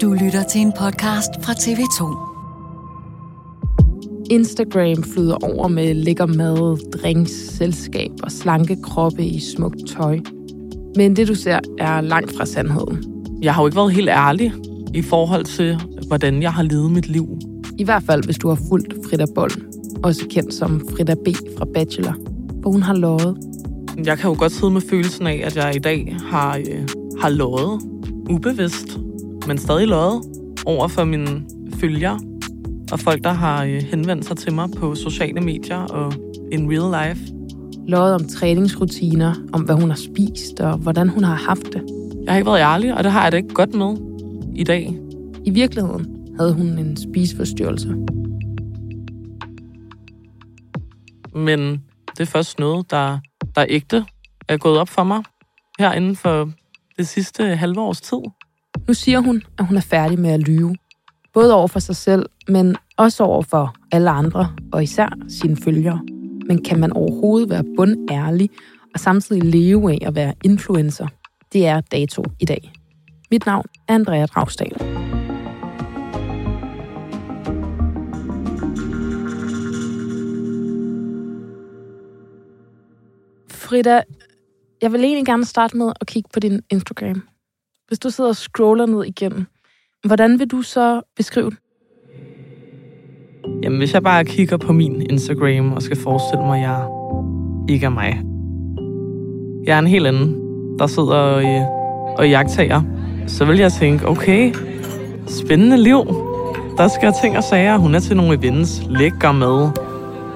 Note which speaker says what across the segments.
Speaker 1: Du lytter til en podcast fra TV2.
Speaker 2: Instagram flyder over med lækker mad, drinks, selskab og slanke kroppe i smukt tøj. Men det, du ser, er langt fra sandheden.
Speaker 3: Jeg har jo ikke været helt ærlig i forhold til, hvordan jeg har levet mit liv.
Speaker 2: I hvert fald, hvis du har fulgt Frida Boll, også kendt som Frida B. fra Bachelor, hvor hun har lovet.
Speaker 3: Jeg kan jo godt sidde med følelsen af, at jeg i dag har, øh, har lovet ubevidst, men stadig lovet over for mine følgere og folk, der har øh, henvendt sig til mig på sociale medier og in real life.
Speaker 2: Lovet om træningsrutiner, om hvad hun har spist og hvordan hun har haft det.
Speaker 3: Jeg har ikke været ærlig, og det har jeg det ikke godt med i dag.
Speaker 2: I virkeligheden havde hun en spiseforstyrrelse.
Speaker 3: Men det er først noget, der, der er ægte er gået op for mig her inden for det sidste halve års tid.
Speaker 2: Nu siger hun, at hun er færdig med at lyve. Både over for sig selv, men også over for alle andre, og især sine følgere. Men kan man overhovedet være bundærlig og samtidig leve af at være influencer? Det er dato i dag. Mit navn er Andrea Dragsdal. Frida, jeg vil egentlig gerne starte med at kigge på din Instagram. Hvis du sidder og scroller ned igennem, hvordan vil du så beskrive den?
Speaker 3: Jamen, hvis jeg bare kigger på min Instagram og skal forestille mig, at jeg ikke er mig. Jeg er en helt anden, der sidder og, øh, og jagtager. Så vil jeg tænke, okay, spændende liv. Der skal ting og sager. Hun er til nogle events. Lækker mad.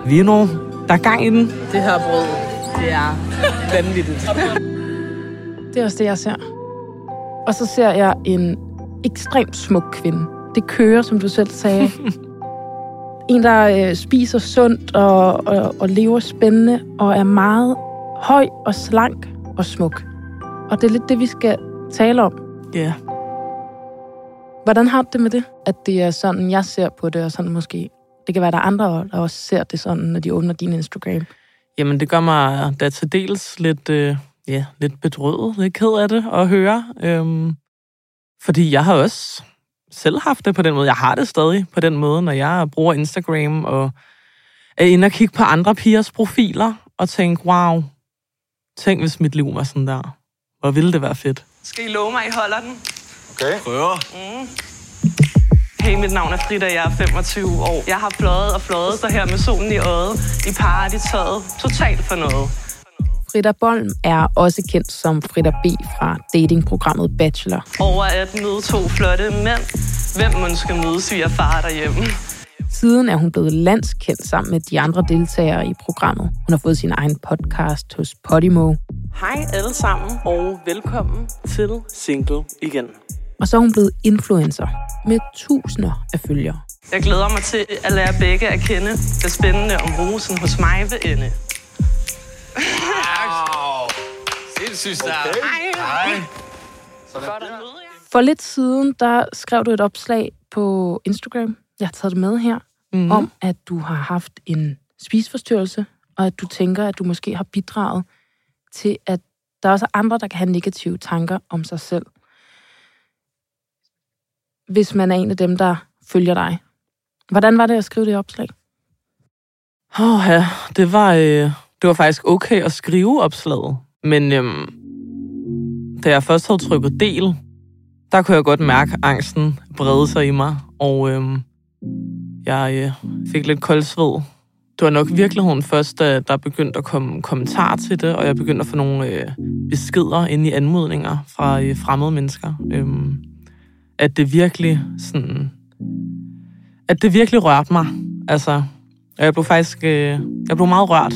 Speaker 3: Vino. Der er gang i den.
Speaker 4: Det her brød, det er vanvittigt.
Speaker 2: Det er også det, jeg ser. Og så ser jeg en ekstremt smuk kvinde. Det kører, som du selv sagde. en, der øh, spiser sundt og, og, og lever spændende, og er meget høj og slank og smuk. Og det er lidt det, vi skal tale om.
Speaker 3: Ja. Yeah.
Speaker 2: Hvordan har du det med det? At det er sådan, jeg ser på det, og sådan måske... Det kan være, der er andre, der også ser det sådan, når de åbner din Instagram.
Speaker 3: Jamen, det gør mig da til dels lidt, øh, ja, lidt bedrøvet, lidt ked af det at høre. Øhm, fordi jeg har også selv haft det på den måde. Jeg har det stadig på den måde, når jeg bruger Instagram og er inde og kigge på andre pigers profiler og tænke, wow, tænk hvis mit liv var sådan der. Hvor ville det være fedt.
Speaker 4: Skal I love mig, I holder den?
Speaker 5: Okay. Prøver.
Speaker 4: Mm. Hey, mit navn er Frida, jeg er 25 år. Jeg har fløjet og fløjet der her med solen i øjet. I paraditaget. Totalt for noget.
Speaker 2: Frida Bolm er også kendt som Frida B. fra datingprogrammet Bachelor.
Speaker 4: Over at møde to flotte mænd. Hvem man skal møde svigerfar derhjemme.
Speaker 2: Siden er hun blevet landskendt sammen med de andre deltagere i programmet. Hun har fået sin egen podcast hos Podimo.
Speaker 3: Hej alle sammen, og velkommen til Single igen.
Speaker 2: Og så er hun blevet influencer med tusinder af følgere.
Speaker 4: Jeg glæder mig til at lære begge at kende. Det spændende om rosen hos mig vil ende.
Speaker 5: Wow. Sindssygt stærkt.
Speaker 4: Møde jer.
Speaker 2: For lidt siden, der skrev du et opslag på Instagram. Jeg har taget det med her. Mm. Om, at du har haft en spiseforstyrrelse, og at du tænker, at du måske har bidraget til, at der også er andre, der kan have negative tanker om sig selv. Hvis man er en af dem, der følger dig. Hvordan var det at skrive det opslag?
Speaker 3: Åh oh, ja, det var, øh, det var faktisk okay at skrive opslaget. Men øhm, da jeg først havde trykket del, der kunne jeg godt mærke angsten brede sig i mig, og øhm, jeg øh, fik lidt koldsved. Det var nok virkeligheden først, da der begyndte at komme kommentarer til det, og jeg begyndte at få nogle øh, beskeder ind i anmodninger fra øh, fremmede mennesker. Øhm, at det virkelig sådan... At det virkelig rørte mig. Altså, og jeg blev faktisk... Øh, jeg blev meget rørt.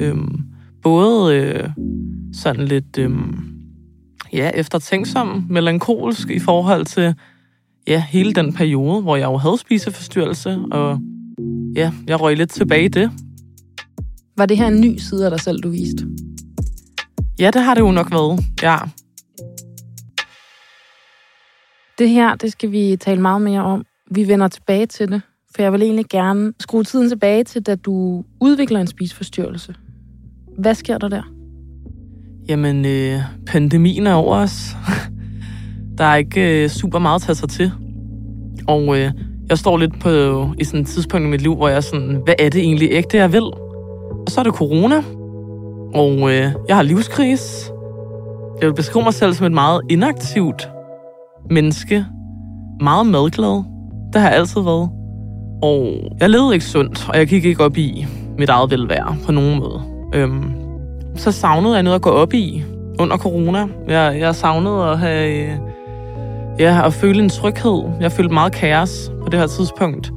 Speaker 3: Øhm, både øh, sådan lidt... Øh, ja, eftertænksom, melankolsk i forhold til ja, hele den periode, hvor jeg jo havde spiseforstyrrelse, og ja, jeg røg lidt tilbage i det.
Speaker 2: Var det her en ny side af dig selv, du viste?
Speaker 3: Ja, det har det jo nok været, ja.
Speaker 2: Det her, det skal vi tale meget mere om. Vi vender tilbage til det, for jeg vil egentlig gerne skrue tiden tilbage til, da du udvikler en spiseforstyrrelse. Hvad sker der der?
Speaker 3: Jamen, øh, pandemien er over os. Der er ikke øh, super meget at tage sig til. Og øh, jeg står lidt på i sådan et tidspunkt i mit liv, hvor jeg er sådan, hvad er det egentlig ægte, jeg vil? Og så er det corona. Og øh, jeg har livskris. Jeg vil beskrive mig selv som et meget inaktivt menneske. Meget madglad. Det har jeg altid været. Og jeg levede ikke sundt, og jeg gik ikke op i mit eget velvære på nogen måde. Øhm, så savnede jeg noget at gå op i under corona. Jeg, jeg savnede at have... Øh, ja, at føle en tryghed. Jeg følte meget kaos på det her tidspunkt.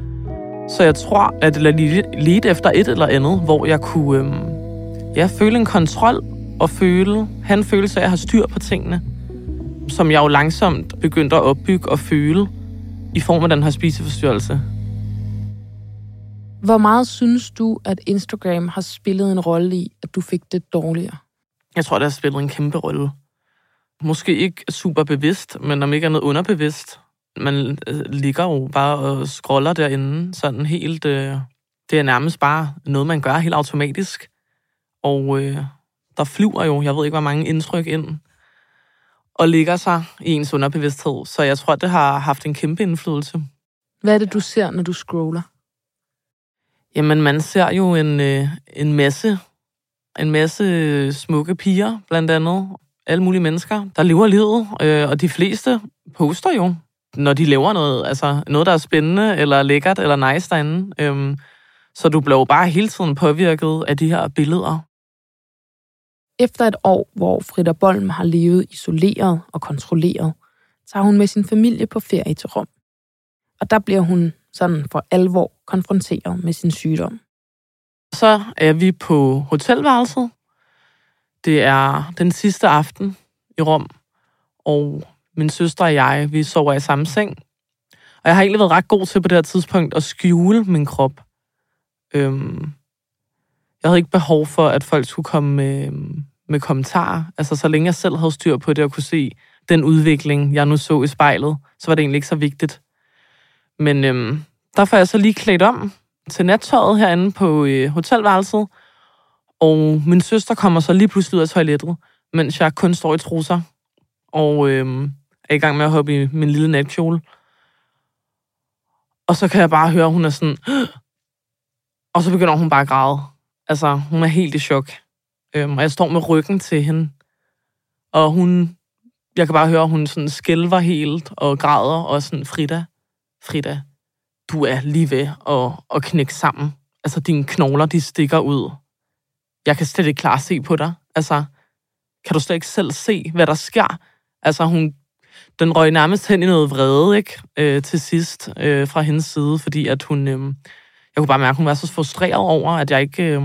Speaker 3: Så jeg tror, at jeg lidt efter et eller andet, hvor jeg kunne øhm, ja, føle en kontrol og føle, have en følelse af at have styr på tingene, som jeg jo langsomt begyndte at opbygge og føle i form af den her spiseforstyrrelse.
Speaker 2: Hvor meget synes du, at Instagram har spillet en rolle i, at du fik det dårligere?
Speaker 3: Jeg tror, det har spillet en kæmpe rolle. Måske ikke super bevidst, men om ikke andet underbevidst. Man øh, ligger jo bare og scroller derinde, sådan helt... Øh, det er nærmest bare noget, man gør helt automatisk. Og øh, der flyver jo, jeg ved ikke, hvor mange indtryk ind, og ligger sig i ens underbevidsthed. Så jeg tror, det har haft en kæmpe indflydelse.
Speaker 2: Hvad er det, du ser, når du scroller?
Speaker 3: Jamen, man ser jo en, øh, en masse en masse smukke piger, blandt andet. Alle mulige mennesker, der lever livet, øh, og de fleste poster jo, når de laver noget, altså noget, der er spændende, eller lækkert, eller nice derinde. Øhm, så du blev bare hele tiden påvirket af de her billeder.
Speaker 2: Efter et år, hvor Frida Bolm har levet isoleret og kontrolleret, tager hun med sin familie på ferie til Rom. Og der bliver hun sådan for alvor konfronteret med sin sygdom.
Speaker 3: Så er vi på hotelværelset. Det er den sidste aften i Rom, og min søster og jeg, vi sover i samme seng. Og jeg har egentlig været ret god til på det her tidspunkt at skjule min krop. Øhm, jeg havde ikke behov for, at folk skulle komme med, med kommentarer. Altså, så længe jeg selv havde styr på det og kunne se den udvikling, jeg nu så i spejlet, så var det egentlig ikke så vigtigt. Men øhm, der får jeg så lige klædt om til nattøjet herinde på øh, hotelværelset, og min søster kommer så lige pludselig ud af toilettet, mens jeg kun står i trusser, og øhm, er i gang med at hoppe i min lille natkjole. Og så kan jeg bare høre, at hun er sådan... Og så begynder hun bare at græde. Altså, hun er helt i chok. Øhm, og jeg står med ryggen til hende. Og hun... Jeg kan bare høre, at hun sådan skælver helt og græder. Og sådan, Frida, Frida, du er lige ved at, at knække sammen. Altså, dine knogler, de stikker ud. Jeg kan slet ikke klare se på dig. Altså, kan du slet ikke selv se, hvad der sker? Altså, hun, den røg nærmest hen i noget vrede, ikke? Øh, til sidst, øh, fra hendes side, fordi at hun... Øh, jeg kunne bare mærke, at hun var så frustreret over, at jeg ikke... Øh,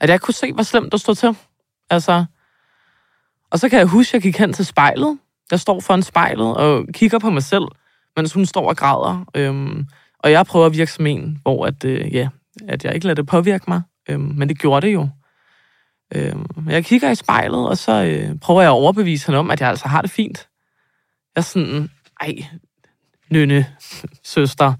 Speaker 3: at jeg ikke kunne se, hvor slemt der stod til. Altså... Og så kan jeg huske, at jeg gik hen til spejlet. Jeg står foran spejlet og kigger på mig selv men hun står og græder. Øhm, og jeg prøver at virke som en, hvor at, øh, ja, at jeg ikke lader det påvirke mig. Øhm, men det gjorde det jo. Øhm, jeg kigger i spejlet, og så øh, prøver jeg at overbevise hende om, at jeg altså har det fint. Jeg er sådan, ej, nynne, søster,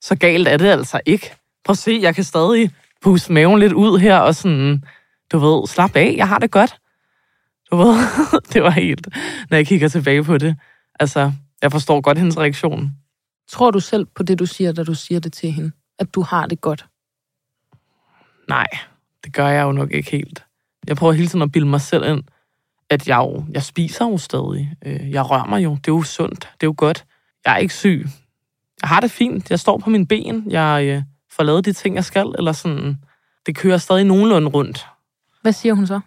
Speaker 3: så galt er det altså ikke. Prøv at se, jeg kan stadig puste maven lidt ud her, og sådan, du ved, slap af, jeg har det godt. Du ved, det var helt, når jeg kigger tilbage på det. Altså, jeg forstår godt hendes reaktion.
Speaker 2: Tror du selv på det, du siger, da du siger det til hende? At du har det godt?
Speaker 3: Nej, det gør jeg jo nok ikke helt. Jeg prøver hele tiden at bilde mig selv ind, at jeg jo, jeg spiser jo stadig. Øh, jeg rører mig jo. Det er jo sundt. Det er jo godt. Jeg er ikke syg. Jeg har det fint. Jeg står på mine ben. Jeg øh, får lavet de ting, jeg skal. Eller sådan. Det kører stadig nogenlunde rundt.
Speaker 2: Hvad siger hun så?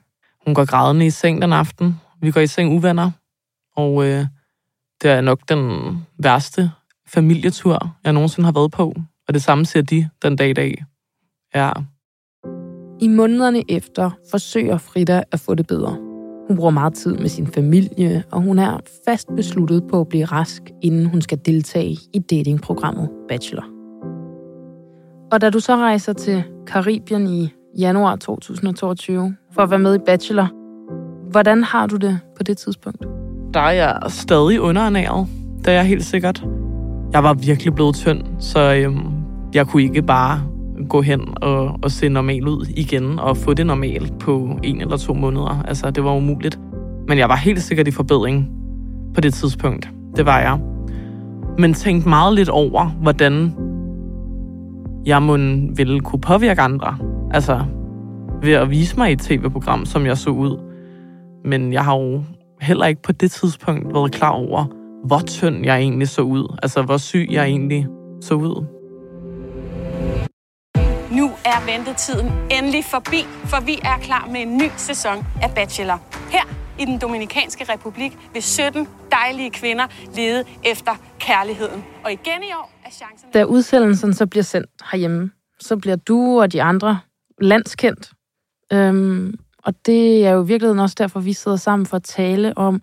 Speaker 3: Hun går grædende i seng den aften. Vi går i seng uvenner. Og øh, det er nok den værste familietur, jeg nogensinde har været på. Og det samme siger de den dag i dag. Ja.
Speaker 2: I månederne efter forsøger Frida at få det bedre. Hun bruger meget tid med sin familie, og hun er fast besluttet på at blive rask, inden hun skal deltage i datingprogrammet Bachelor. Og da du så rejser til Karibien i januar 2022 for at være med i Bachelor, hvordan har du det på det tidspunkt?
Speaker 3: Der er jeg stadig underernæret. Det er jeg helt sikkert. Jeg var virkelig blevet tynd, så øhm, jeg kunne ikke bare gå hen og, og se normal ud igen og få det normalt på en eller to måneder. Altså, det var umuligt. Men jeg var helt sikkert i forbedring på det tidspunkt. Det var jeg. Men tænkte meget lidt over, hvordan jeg må ville kunne påvirke andre. Altså, ved at vise mig i et tv-program, som jeg så ud. Men jeg har jo heller ikke på det tidspunkt været klar over, hvor tynd jeg egentlig så ud. Altså, hvor syg jeg egentlig så ud.
Speaker 6: Nu er ventetiden endelig forbi, for vi er klar med en ny sæson af Bachelor. Her i den Dominikanske Republik vil 17 dejlige kvinder lede efter kærligheden. Og igen i år er chancen...
Speaker 2: Da udsendelsen så bliver sendt herhjemme, så bliver du og de andre landskendt. Øhm, og det er jo i virkeligheden også derfor, vi sidder sammen for at tale om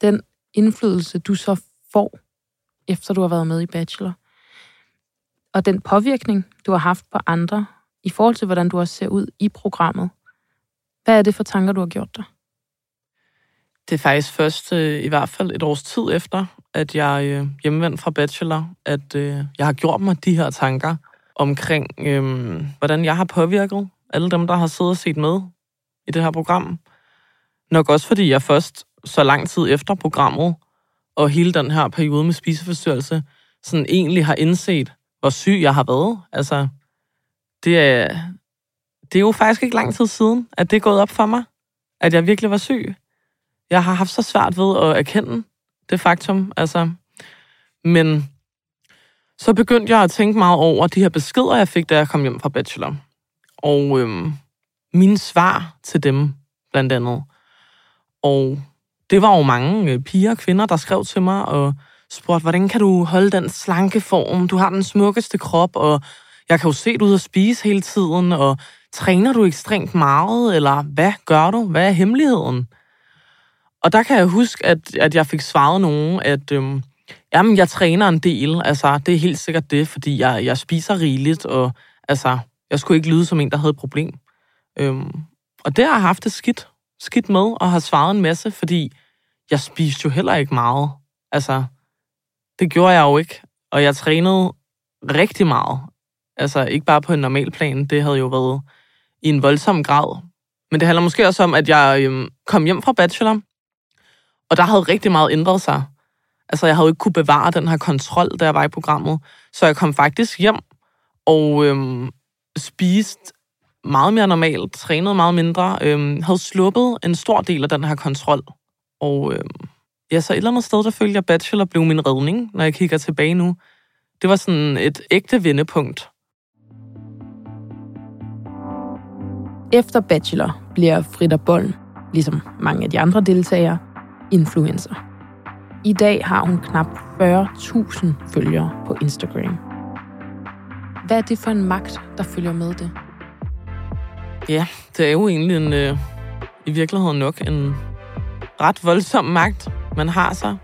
Speaker 2: den indflydelse, du så får, efter du har været med i Bachelor. Og den påvirkning, du har haft på andre, i forhold til, hvordan du også ser ud i programmet. Hvad er det for tanker, du har gjort dig?
Speaker 3: Det er faktisk først øh, i hvert fald et års tid efter, at jeg øh, hjemvendt fra Bachelor, at øh, jeg har gjort mig de her tanker omkring, øh, hvordan jeg har påvirket alle dem, der har siddet og set med i det her program. Nok også fordi jeg først så lang tid efter programmet, og hele den her periode med spiseforstyrrelse, sådan egentlig har indset, hvor syg jeg har været. Altså, det er, det er jo faktisk ikke lang tid siden, at det er gået op for mig, at jeg virkelig var syg. Jeg har haft så svært ved at erkende det faktum. Altså, men så begyndte jeg at tænke meget over de her beskeder, jeg fik, da jeg kom hjem fra bachelor. Og øhm, mine svar til dem, blandt andet. Og det var jo mange øh, piger og kvinder, der skrev til mig og spurgte, hvordan kan du holde den slanke form? Du har den smukkeste krop, og jeg kan jo se, at du ud og spise hele tiden, og træner du ekstremt meget, eller hvad gør du? Hvad er hemmeligheden? Og der kan jeg huske, at, at jeg fik svaret nogen, at øhm, jamen, jeg træner en del. Altså, det er helt sikkert det, fordi jeg, jeg spiser rigeligt, og altså, jeg skulle ikke lyde som en, der havde et problem. Øhm, og det har jeg haft det skidt, skidt med, og har svaret en masse, fordi jeg spiste jo heller ikke meget. Altså, det gjorde jeg jo ikke. Og jeg trænede rigtig meget. Altså, ikke bare på en normal plan. Det havde jo været i en voldsom grad. Men det handler måske også om, at jeg øhm, kom hjem fra bachelor, og der havde rigtig meget ændret sig. Altså, jeg havde ikke kunne bevare den her kontrol, da jeg var i programmet. Så jeg kom faktisk hjem og øhm, spiste meget mere normalt, trænede meget mindre, øh, havde sluppet en stor del af den her kontrol. Og øh, ja, så et eller andet sted, der følte jeg, bachelor blev min redning, når jeg kigger tilbage nu. Det var sådan et ægte vendepunkt.
Speaker 2: Efter Bachelor bliver Frida Bollen, ligesom mange af de andre deltagere, influencer. I dag har hun knap 40.000 følgere på Instagram. Hvad er det for en magt, der følger med det?
Speaker 3: Ja, det er jo egentlig en, øh, i virkeligheden nok en ret voldsom magt, man har sig.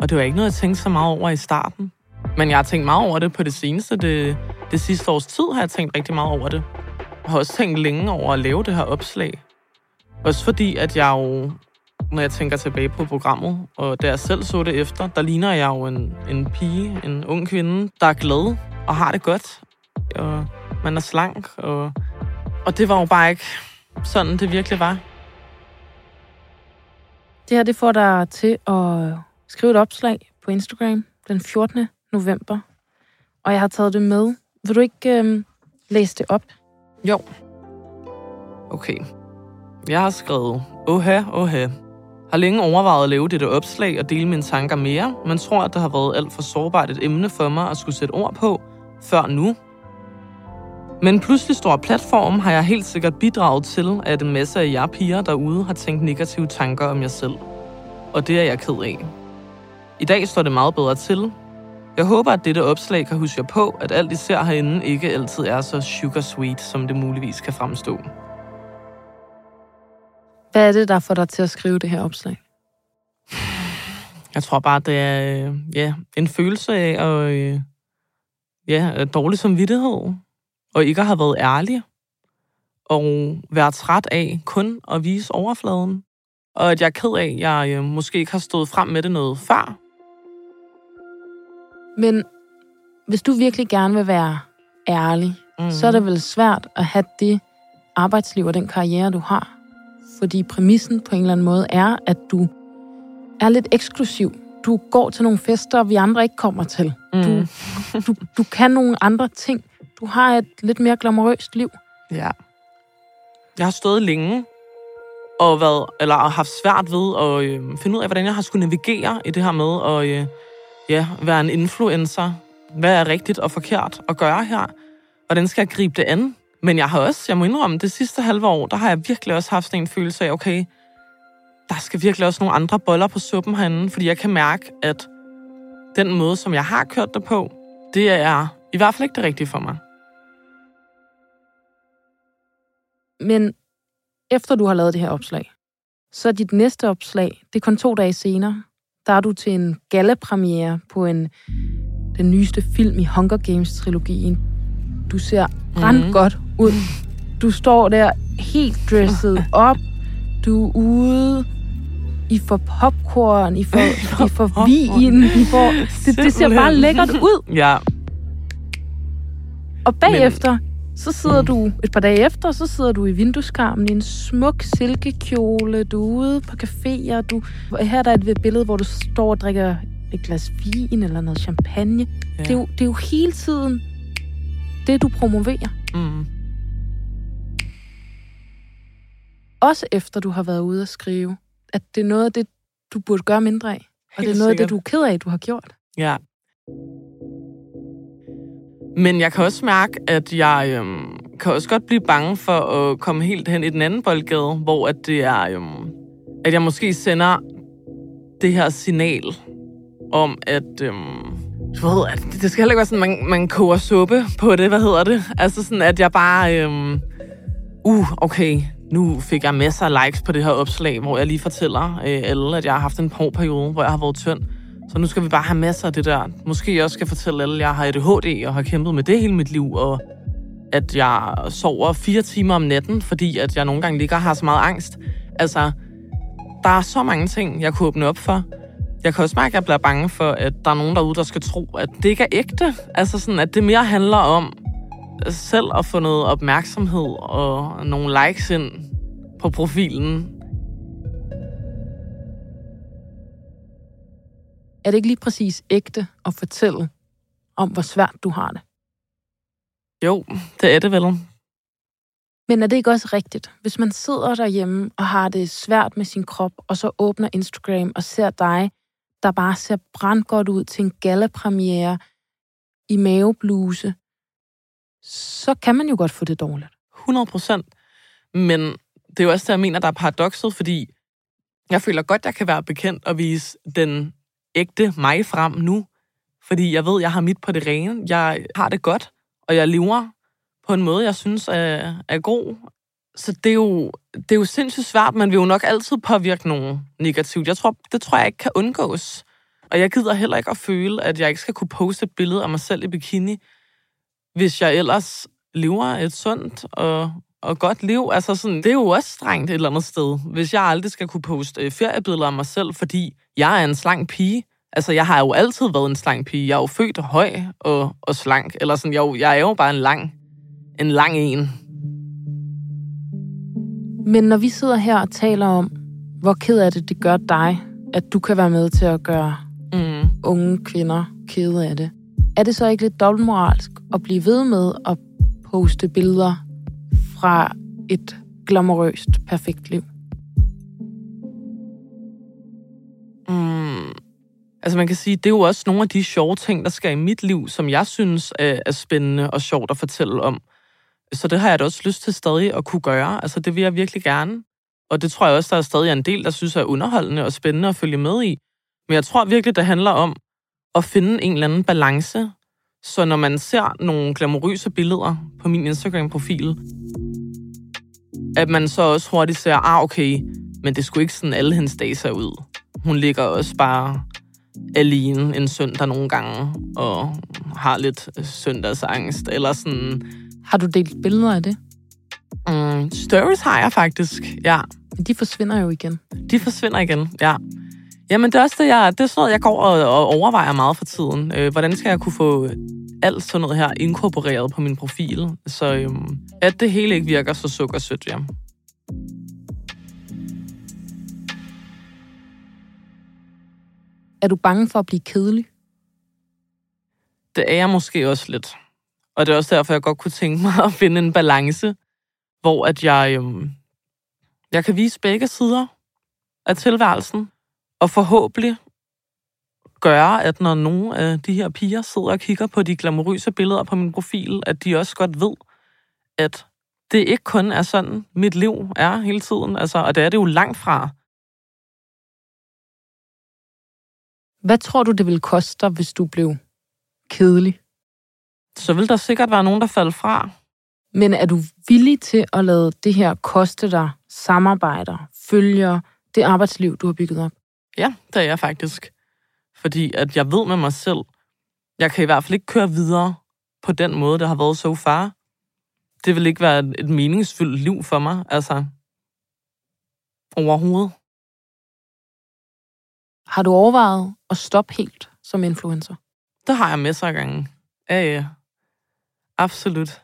Speaker 3: Og det var ikke noget, jeg tænkte så meget over i starten. Men jeg har tænkt meget over det på det seneste. Det, det sidste års tid har jeg tænkt rigtig meget over det. Jeg har også tænkt længe over at lave det her opslag. Også fordi, at jeg jo, når jeg tænker tilbage på programmet, og da jeg selv så det efter, der ligner jeg jo en, en pige, en ung kvinde, der er glad og har det godt. Og man er slank, og, og det var jo bare ikke sådan, det virkelig var.
Speaker 2: Det her det får dig til at skrive et opslag på Instagram den 14. november. Og jeg har taget det med. Vil du ikke øhm, læse det op?
Speaker 3: Jo. Okay. Jeg har skrevet Oha, oha. Har længe overvejet at lave dette opslag og dele mine tanker mere, men tror, at det har været alt for sårbart et emne for mig at skulle sætte ord på, før nu. Men en pludselig stor platform har jeg helt sikkert bidraget til, at en masse af jer piger derude har tænkt negative tanker om jer selv. Og det er jeg ked af. I dag står det meget bedre til. Jeg håber, at dette opslag kan huske jer på, at alt I ser herinde ikke altid er så sugar sweet, som det muligvis kan fremstå.
Speaker 2: Hvad er det, der får dig til at skrive det her opslag?
Speaker 3: Jeg tror bare, det er øh, ja, en følelse af at, øh, ja, dårlig samvittighed, og ikke have været ærlig, og være træt af kun at vise overfladen, og at jeg er ked af, at jeg øh, måske ikke har stået frem med det noget før.
Speaker 2: Men hvis du virkelig gerne vil være ærlig, mm. så er det vel svært at have det arbejdsliv og den karriere, du har. Fordi præmissen på en eller anden måde er, at du er lidt eksklusiv. Du går til nogle fester, vi andre ikke kommer til. Mm. Du, du, du kan nogle andre ting. Du har et lidt mere glamourøst liv.
Speaker 3: Ja. Jeg har stået længe og været, eller haft svært ved at øh, finde ud af, hvordan jeg har skulle navigere i det her med at øh, ja, være en influencer. Hvad er rigtigt og forkert at gøre her? Hvordan skal jeg gribe det an? Men jeg har også, jeg må indrømme, det sidste halve år, der har jeg virkelig også haft en følelse af, okay, der skal virkelig også nogle andre boller på suppen herinde, fordi jeg kan mærke, at den måde, som jeg har kørt det på, det er i hvert fald ikke det rigtige for mig.
Speaker 2: Men efter du har lavet det her opslag, så er dit næste opslag, det er kun to dage senere, der er du til en gallapremiere på en, den nyeste film i Hunger Games-trilogien. Du ser ret
Speaker 3: Mhm.
Speaker 2: godt ud. Du står der helt dresset op. Du er ude. I får popcorn, I får, I får vin, I får... Det, det ser bare
Speaker 3: Simpelthen.
Speaker 2: lækkert ud.
Speaker 3: Ja,
Speaker 2: Og bagefter, så sidder du, et par dage efter, så sidder du i vindueskarmen i en smuk silkekjole. Du er ude på caféer. Du, her er der et billede, hvor du står og drikker et glas vin eller noget champagne. Ja. Det, er jo, det er jo hele tiden det, du promoverer.
Speaker 3: mm.
Speaker 2: Også efter du har været ude at skrive, at det er noget af det, du burde gøre mindre af. Og det er noget af det,
Speaker 3: sikkert.
Speaker 2: du er ked af, du har gjort.
Speaker 3: Ja. Men jeg kan også mærke, at jeg øhm, kan også godt blive bange for at komme helt hen i den anden boldgade, hvor at det er, øhm, at jeg måske sender det her signal om, at øhm, du ved, at det skal heller ikke være sådan, man, man koger suppe på det, hvad hedder det? Altså sådan, at jeg bare, øhm, uh, okay, nu fik jeg masser af likes på det her opslag, hvor jeg lige fortæller øh, alle, at jeg har haft en periode, hvor jeg har været tynd. Så nu skal vi bare have masser af det der. Måske jeg også skal fortælle alle, at jeg har ADHD og har kæmpet med det hele mit liv, og at jeg sover fire timer om natten, fordi at jeg nogle gange ligger og har så meget angst. Altså, der er så mange ting, jeg kunne åbne op for. Jeg kan også mærke, at jeg bliver bange for, at der er nogen derude, der skal tro, at det ikke er ægte. Altså sådan, at det mere handler om selv at få noget opmærksomhed og nogle likes ind på profilen.
Speaker 2: Er det ikke lige præcis ægte at fortælle om, hvor svært du har det?
Speaker 3: Jo, det er det vel.
Speaker 2: Men er det ikke også rigtigt, hvis man sidder derhjemme og har det svært med sin krop, og så åbner Instagram og ser dig, der bare ser brandgodt ud til en gallapremiere i mavebluse, så kan man jo godt få det dårligt.
Speaker 3: 100 procent. Men det er jo også det, jeg mener, der er paradokset, fordi jeg føler godt, jeg kan være bekendt og vise den ægte mig frem nu. Fordi jeg ved, jeg har mit på det rene. Jeg har det godt, og jeg lever på en måde, jeg synes er, er god. Så det er, jo, det er jo sindssygt svært. Man vil jo nok altid påvirke nogen negativt. Jeg tror, det tror jeg ikke kan undgås. Og jeg gider heller ikke at føle, at jeg ikke skal kunne poste et billede af mig selv i bikini, hvis jeg ellers lever et sundt og, og godt liv. Altså sådan, det er jo også strengt et eller andet sted, hvis jeg aldrig skal kunne poste øh, feriebilleder af mig selv, fordi jeg er en slank pige. Altså, jeg har jo altid været en slank pige. Jeg er jo født høj og, og slank. Eller sådan, jeg, er jo- jeg er jo bare en lang, en lang en.
Speaker 2: Men når vi sidder her og taler om, hvor ked af det det gør dig, at du kan være med til at gøre
Speaker 3: Mm.
Speaker 2: unge kvinder kede af det, er det så ikke lidt dobbeltmoralsk at blive ved med at poste billeder fra et glamorøst, perfekt liv?
Speaker 3: Mm, altså man kan sige, det er jo også nogle af de sjove ting, der sker i mit liv, som jeg synes øh, er, spændende og sjovt at fortælle om. Så det har jeg da også lyst til stadig at kunne gøre. Altså det vil jeg virkelig gerne. Og det tror jeg også, der er stadig en del, der synes er underholdende og spændende at følge med i. Men jeg tror virkelig, det handler om at finde en eller anden balance så når man ser nogle glamourøse billeder på min Instagram-profil, at man så også hurtigt ser, ah okay, men det skulle ikke sådan alle hendes dage ser ud. Hun ligger også bare alene en søndag nogle gange, og har lidt søndagsangst, eller sådan...
Speaker 2: Har du delt billeder af det?
Speaker 3: Mm, stories har jeg faktisk, ja.
Speaker 2: De forsvinder jo igen.
Speaker 3: De forsvinder igen, ja. Jamen, det er også det, jeg, det er sådan noget, jeg går og, og overvejer meget for tiden. Øh, hvordan skal jeg kunne få alt sådan noget her inkorporeret på min profil, så øhm, at det hele ikke virker så sukkersødt, ja.
Speaker 2: Er du bange for at blive kedelig?
Speaker 3: Det er jeg måske også lidt. Og det er også derfor, jeg godt kunne tænke mig at finde en balance, hvor at jeg, øhm, jeg kan vise begge sider af tilværelsen, og forhåbentlig gøre, at når nogle af de her piger sidder og kigger på de glamourøse billeder på min profil, at de også godt ved, at det ikke kun er sådan, mit liv er hele tiden. Altså, og det er det jo langt fra.
Speaker 2: Hvad tror du, det ville koste dig, hvis du blev kedelig?
Speaker 3: Så vil der sikkert være nogen, der falder fra.
Speaker 2: Men er du villig til at lade det her koste dig samarbejder, følger det arbejdsliv, du har bygget op?
Speaker 3: Ja, det er jeg faktisk. Fordi at jeg ved med mig selv, jeg kan i hvert fald ikke køre videre på den måde, det har været så far. Det vil ikke være et meningsfyldt liv for mig, altså overhovedet.
Speaker 2: Har du overvejet at stoppe helt som influencer?
Speaker 3: Det har jeg masser af gange. Ja, ja. Absolut.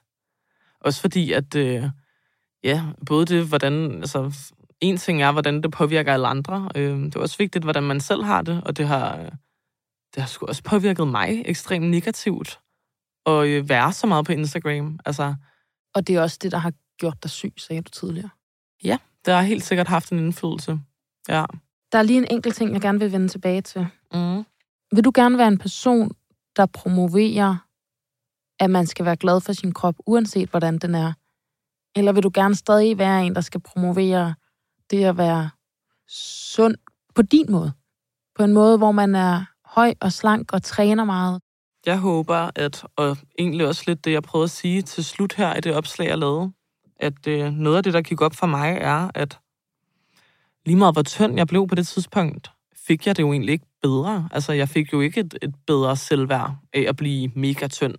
Speaker 3: Også fordi, at øh, ja, både det, hvordan, altså, en ting er, hvordan det påvirker alle andre. Øh, det er også vigtigt, hvordan man selv har det, og det har, det har sgu også påvirket mig ekstremt negativt at øh, være så meget på Instagram. Altså,
Speaker 2: og det er også det, der har gjort dig syg, sagde du tidligere.
Speaker 3: Ja, det har helt sikkert haft en indflydelse. Ja.
Speaker 2: Der er lige en enkelt ting, jeg gerne vil vende tilbage til.
Speaker 3: Mm.
Speaker 2: Vil du gerne være en person, der promoverer, at man skal være glad for sin krop, uanset hvordan den er? Eller vil du gerne stadig være en, der skal promovere det at være sund på din måde? På en måde, hvor man er høj og slank og træner meget?
Speaker 3: Jeg håber, at, og egentlig også lidt det, jeg prøvede at sige til slut her i det opslag, jeg lavede, at øh, noget af det, der gik op for mig, er, at lige meget hvor tynd jeg blev på det tidspunkt, fik jeg det jo egentlig ikke bedre. Altså, jeg fik jo ikke et, et bedre selvværd af at blive mega tynd.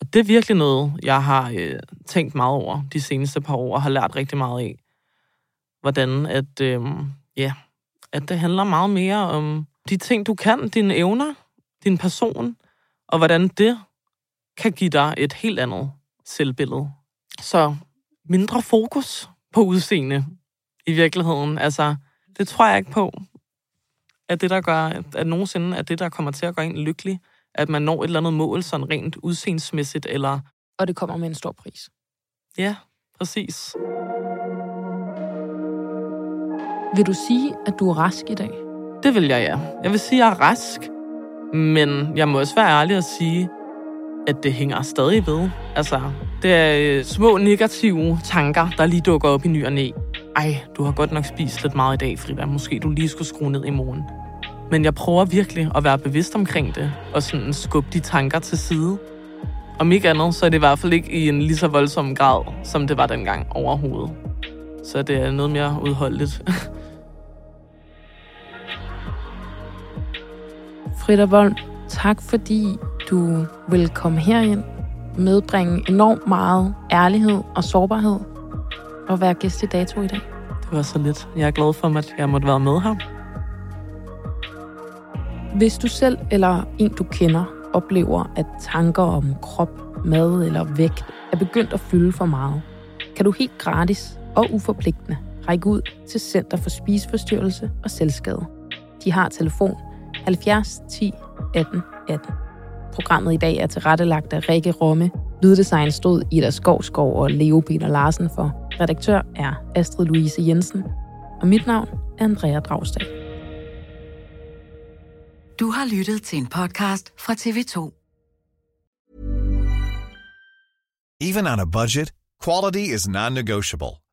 Speaker 3: Og det er virkelig noget, jeg har øh, tænkt meget over de seneste par år, og har lært rigtig meget af. Hvordan at, øh, ja, at det handler meget mere om de ting, du kan, dine evner, din person, og hvordan det kan give dig et helt andet selvbillede. Så mindre fokus på udseende i virkeligheden. Altså, det tror jeg ikke på, at det, der gør, at nogensinde er det, der kommer til at gøre en lykkelig, at man når et eller andet mål, sådan rent udseendsmæssigt, eller...
Speaker 2: Og det kommer med en stor pris.
Speaker 3: Ja, præcis.
Speaker 2: Vil du sige, at du er rask i dag?
Speaker 3: Det vil jeg, ja. Jeg vil sige, at jeg er rask, men jeg må også være ærlig at sige, at det hænger stadig ved. Altså, det er øh, små negative tanker, der lige dukker op i ny og næ. Ej, du har godt nok spist lidt meget i dag, Frida. Måske du lige skulle skrue ned i morgen. Men jeg prøver virkelig at være bevidst omkring det, og sådan skubbe de tanker til side. Om ikke andet, så er det i hvert fald ikke i en lige så voldsom grad, som det var dengang overhovedet. Så det er noget mere udholdeligt.
Speaker 2: Frida Volm, tak fordi du vil komme herind, medbringe enormt meget ærlighed og sårbarhed og være gæst i Dato i dag.
Speaker 3: Det var så lidt. Jeg er glad for, at jeg måtte være med her.
Speaker 2: Hvis du selv eller en, du kender, oplever, at tanker om krop, mad eller vægt er begyndt at fylde for meget, kan du helt gratis og uforpligtende række ud til Center for Spiseforstyrrelse og Selvskade. De har telefon 70 10 18 18. Programmet i dag er tilrettelagt af Rikke Romme. Lyddesign stod Ida Skovskov og Leo Peter Larsen for. Redaktør er Astrid Louise Jensen. Og mit navn er Andrea Dragstad.
Speaker 1: Du har lyttet til en podcast fra TV2.
Speaker 7: Even on a budget, quality is non-negotiable.